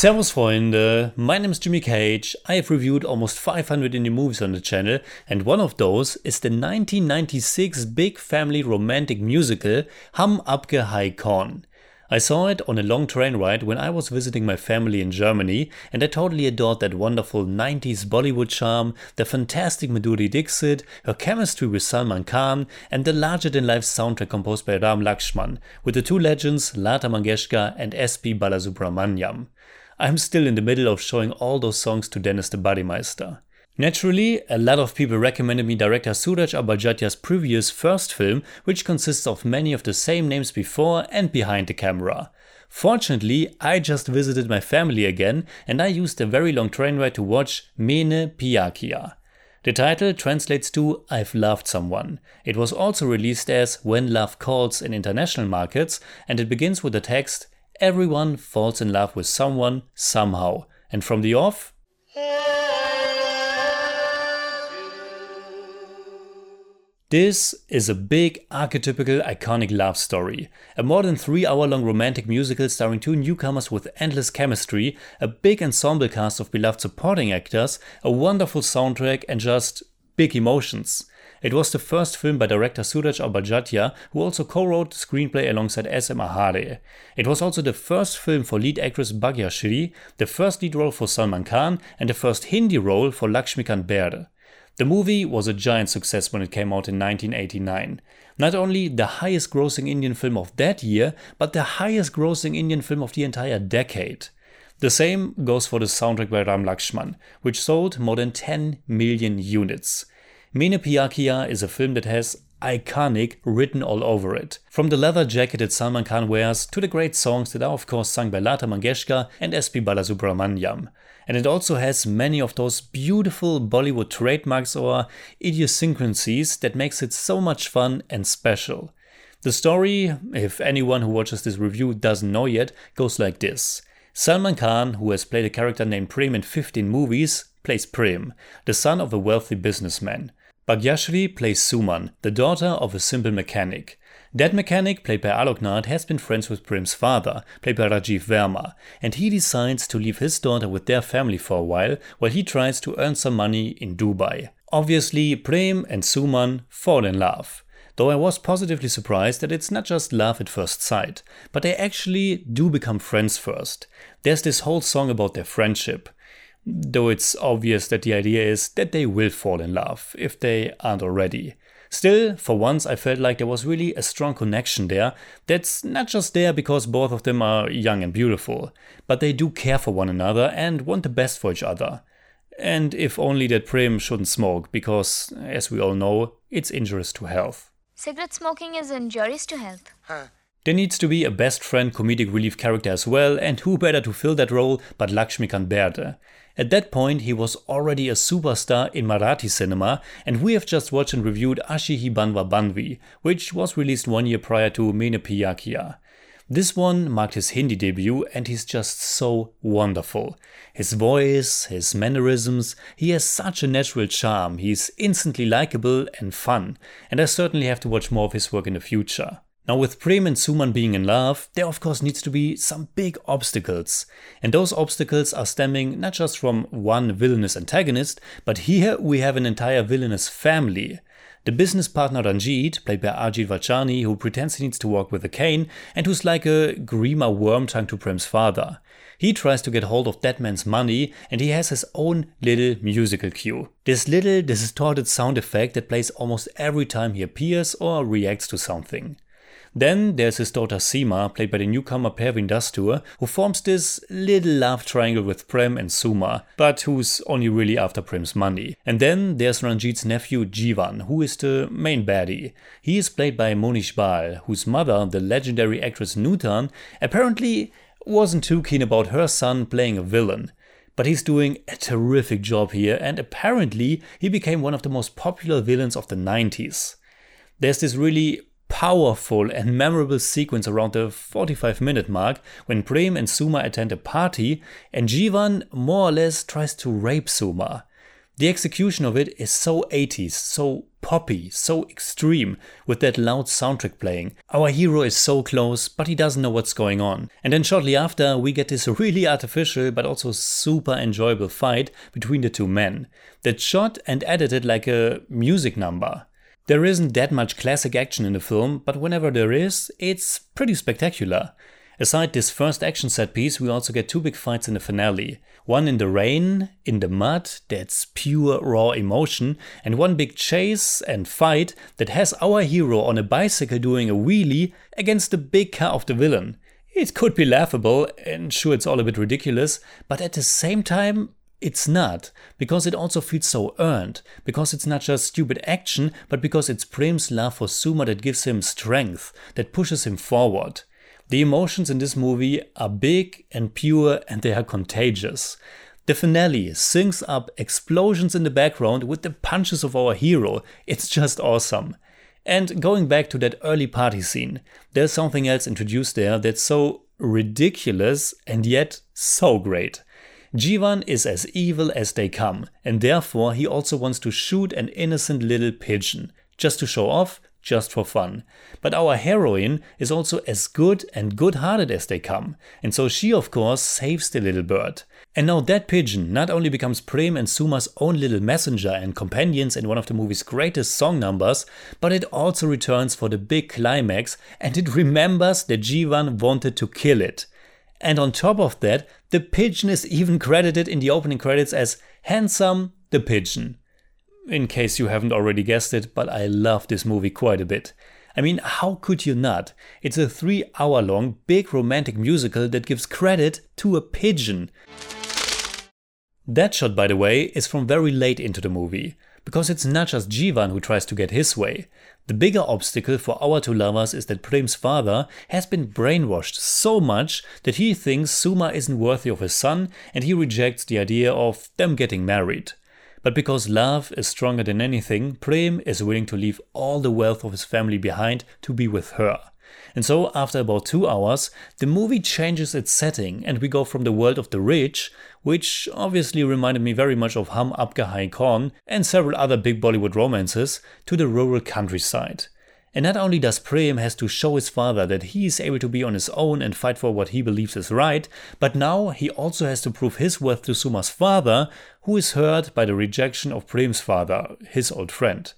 Servus Freunde, my name is Jimmy Cage. I have reviewed almost 500 indie movies on the channel, and one of those is the 1996 big family romantic musical Hum Apke Hai Kon. I saw it on a long train ride when I was visiting my family in Germany, and I totally adored that wonderful 90s Bollywood charm, the fantastic Madhuri Dixit, her chemistry with Salman Khan, and the larger than life soundtrack composed by Ram Lakshman, with the two legends Lata Mangeshkar and S.P. Balasubramaniam. I'm still in the middle of showing all those songs to Dennis the Bodymeister. Naturally, a lot of people recommended me director Sooraj R. Barjatya's previous first film, which consists of many of the same names before and behind the camera. Fortunately, I just visited my family again and I used a very long train ride to watch Maine Pyar Kiya. The title translates to I've loved someone. It was also released as When Love Calls in international markets and it begins with the text Everyone falls in love with someone somehow. And from the off, This is a big, archetypical, iconic love story. A more than three hour long romantic musical starring two newcomers with endless chemistry, a big ensemble cast of beloved supporting actors, a wonderful soundtrack, and just big emotions. It was the first film by director Sooraj R. Barjatya, who also co-wrote the screenplay alongside S.M. Ahare. It was also the first film for lead actress Bhagyashree, the first lead role for Salman Khan, and the first Hindi role for Lakshmikant Berde. The movie was a giant success when it came out in 1989. Not only the highest grossing Indian film of that year, but the highest grossing Indian film of the entire decade. The same goes for the soundtrack by Ram Lakshman, which sold more than 10 million units. Kiya is a film that has iconic written all over it. From the leather jacket that Salman Khan wears to the great songs that are of course sung by Lata Mangeshkar and S.P. Balasubramaniam. And it also has many of those beautiful Bollywood trademarks or idiosyncrasies that makes it so much fun and special. The story, if anyone who watches this review doesn't know yet, goes like this. Salman Khan, who has played a character named Prem in 15 movies, plays Prem, the son of a wealthy businessman. Bhagyashree plays Suman, the daughter of a simple mechanic. That mechanic, played by Alok Nath, has been friends with Prem's father, played by Rajiv Verma, and he decides to leave his daughter with their family for a while while he tries to earn some money in Dubai. Obviously, Prem and Suman fall in love. Though I was positively surprised that it's not just love at first sight, but they actually do become friends first. There's this whole song about their friendship though it's obvious that the idea is that they will fall in love, if they aren't already. Still, for once, I felt like there was really a strong connection there that's not just there because both of them are young and beautiful, but they do care for one another and want the best for each other. And if only that Prem shouldn't smoke, because, as we all know, it's injurious to health. Cigarette smoking is injurious to health. Huh. There needs to be a best friend comedic relief character as well, and who better to fill that role but Lakshmikant Berde. At that point, he was already a superstar in Marathi cinema, and we have just watched and reviewed Ashi Hi Banwa Banwi, which was released one year prior to Maine Pyar Kiya. This one marked his Hindi debut, and he's just so wonderful. His voice, his mannerisms, he has such a natural charm, he's instantly likable and fun, and I certainly have to watch more of his work in the future. Now, with Prem and Suman being in love, there of course needs to be some big obstacles. And those obstacles are stemming not just from one villainous antagonist, but here we have an entire villainous family. The business partner Ranjit, played by Ajit Vachani, who pretends he needs to walk with a cane and who's like a Grima Wormtongue to Prem's father. He tries to get hold of that man's money and he has his own little musical cue. This little distorted sound effect that plays almost every time he appears or reacts to something. Then there's his daughter Seema, played by the newcomer Pervin Dastur, who forms this little love triangle with Prem and Suma, but who's only really after Prem's money. And then there's Ranjit's nephew Jivan, who is the main baddie. He is played by Mohnish Bahl, whose mother, the legendary actress Nutan, apparently wasn't too keen about her son playing a villain. But he's doing a terrific job here, and apparently he became one of the most popular villains of the 90s. There's this really powerful and memorable sequence around the 45 minute mark when Prem and Suma attend a party and Jivan more or less tries to rape Suma. The execution of it is so 80s, so poppy, so extreme, with that loud soundtrack playing. Our hero is so close, but he doesn't know what's going on. And then shortly after, we get this really artificial but also super enjoyable fight between the two men. That's shot and edited like a music number. There isn't that much classic action in the film, but whenever there is, it's pretty spectacular. Aside this first action set piece, we also get two big fights in the finale. One in the rain, in the mud, that's pure raw emotion, and one big chase and fight that has our hero on a bicycle doing a wheelie against the big car of the villain. It could be laughable, and sure, it's all a bit ridiculous, but at the same time, it's not, because it also feels so earned, because it's not just stupid action, but because it's Prem's love for Suma that gives him strength, that pushes him forward. The emotions in this movie are big and pure and they are contagious. The finale syncs up explosions in the background with the punches of our hero. It's just awesome. And going back to that early party scene, there's something else introduced there that's so ridiculous and yet so great. Jivan is as evil as they come, and therefore he also wants to shoot an innocent little pigeon, just to show off just for fun. But our heroine is also as good and good hearted as they come, and so she, of course, saves the little bird. And now that pigeon not only becomes Prem and Suma's own little messenger and companions in one of the movie's greatest song numbers, but it also returns for the big climax and it remembers that Jivan wanted to kill it. And on top of that, the pigeon is even credited in the opening credits as Handsome the Pigeon in case you haven't already guessed it, but I love this movie quite a bit. I mean, how could you not? It's a three hour long, big romantic musical that gives credit to a pigeon. That shot, by the way, is from very late into the movie, because it's not just Jivan who tries to get his way. The bigger obstacle for our two lovers is that Prem's father has been brainwashed so much that he thinks Suma isn't worthy of his son and he rejects the idea of them getting married. But because love is stronger than anything, Prem is willing to leave all the wealth of his family behind to be with her. And so, after about two hours, the movie changes its setting and we go from the world of the rich, which obviously reminded me very much of Hum Aapka Hai Kaun and several other big Bollywood romances, to the rural countryside. And not only does Prem has to show his father that he is able to be on his own and fight for what he believes is right, but now he also has to prove his worth to Suma's father, who is hurt by the rejection of Prem's father, his old friend.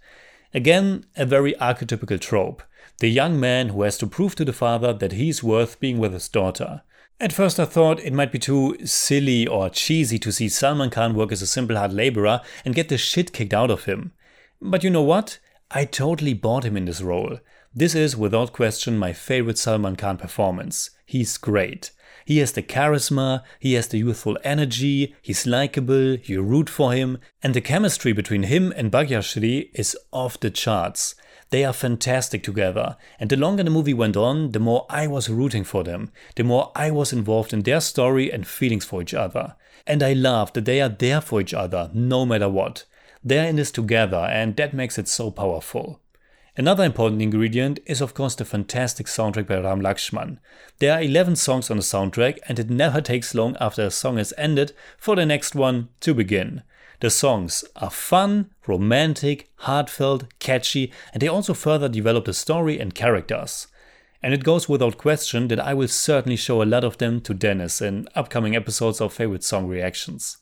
Again, a very archetypical trope. The young man who has to prove to the father that he's worth being with his daughter. At first, I thought it might be too silly or cheesy to see Salman Khan work as a simple hard laborer and get the shit kicked out of him. But you know what? I totally bought him in this role. This is without question my favorite Salman Khan performance. He's great. He has the charisma, he has the youthful energy, he's likable, you root for him, and the chemistry between him and Bhagyashree is off the charts. They are fantastic together, and the longer the movie went on, the more I was rooting for them, the more I was involved in their story and feelings for each other. And I love that they are there for each other, no matter what. They're in this together, and that makes it so powerful. Another important ingredient is, of course, the fantastic soundtrack by Ram Lakshman. There are 11 songs on the soundtrack, and it never takes long after a song is ended for the next one to begin. The songs are fun, romantic, heartfelt, catchy, and they also further develop the story and characters. And it goes without question that I will certainly show a lot of them to Dennis in upcoming episodes of Favorite Song Reactions.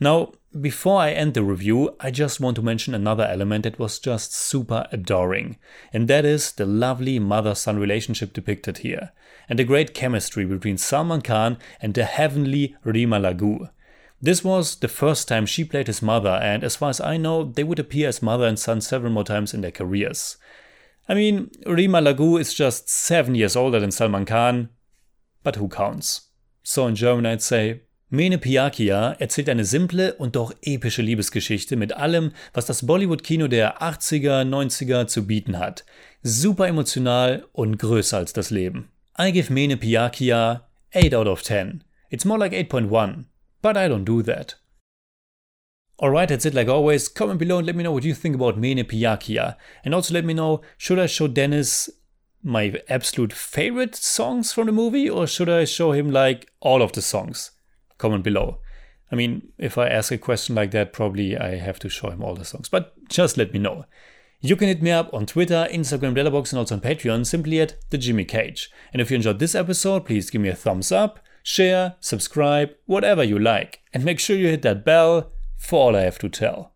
Now, before I end the review, I just want to mention another element that was just super adoring, and that is the lovely mother son relationship depicted here, and the great chemistry between Salman Khan and the heavenly Rima Lagoo. This was the first time she played his mother, and as far as I know, they would appear as mother and son several more times in their careers. I mean, Rima Lagoo is just seven years older than Salman Khan, but who counts? So in German I'd say, Maine Pyar Kiya erzählt eine simple und doch epische Liebesgeschichte mit allem, was das Bollywood-Kino der 80er, 90er zu bieten hat. Super emotional und größer als das Leben. I give Maine Pyar Kiya 8 out of 10. It's more like 8.1, but I don't do that. Alright, that's it like always. Comment below and let me know what you think about Maine Pyar Kiya. And also let me know, should I show Dennis my absolute favorite songs from the movie or should I show him like all of the songs? Comment below. I mean, if I ask a question like that, probably I have to show him all the songs, but just let me know. You can hit me up on Twitter, Instagram, Letterboxd, and also on Patreon, simply at the Jimmy Cage. And if you enjoyed this episode, please give me a thumbs up, share, subscribe, whatever you like, and make sure you hit that bell for all I have to tell.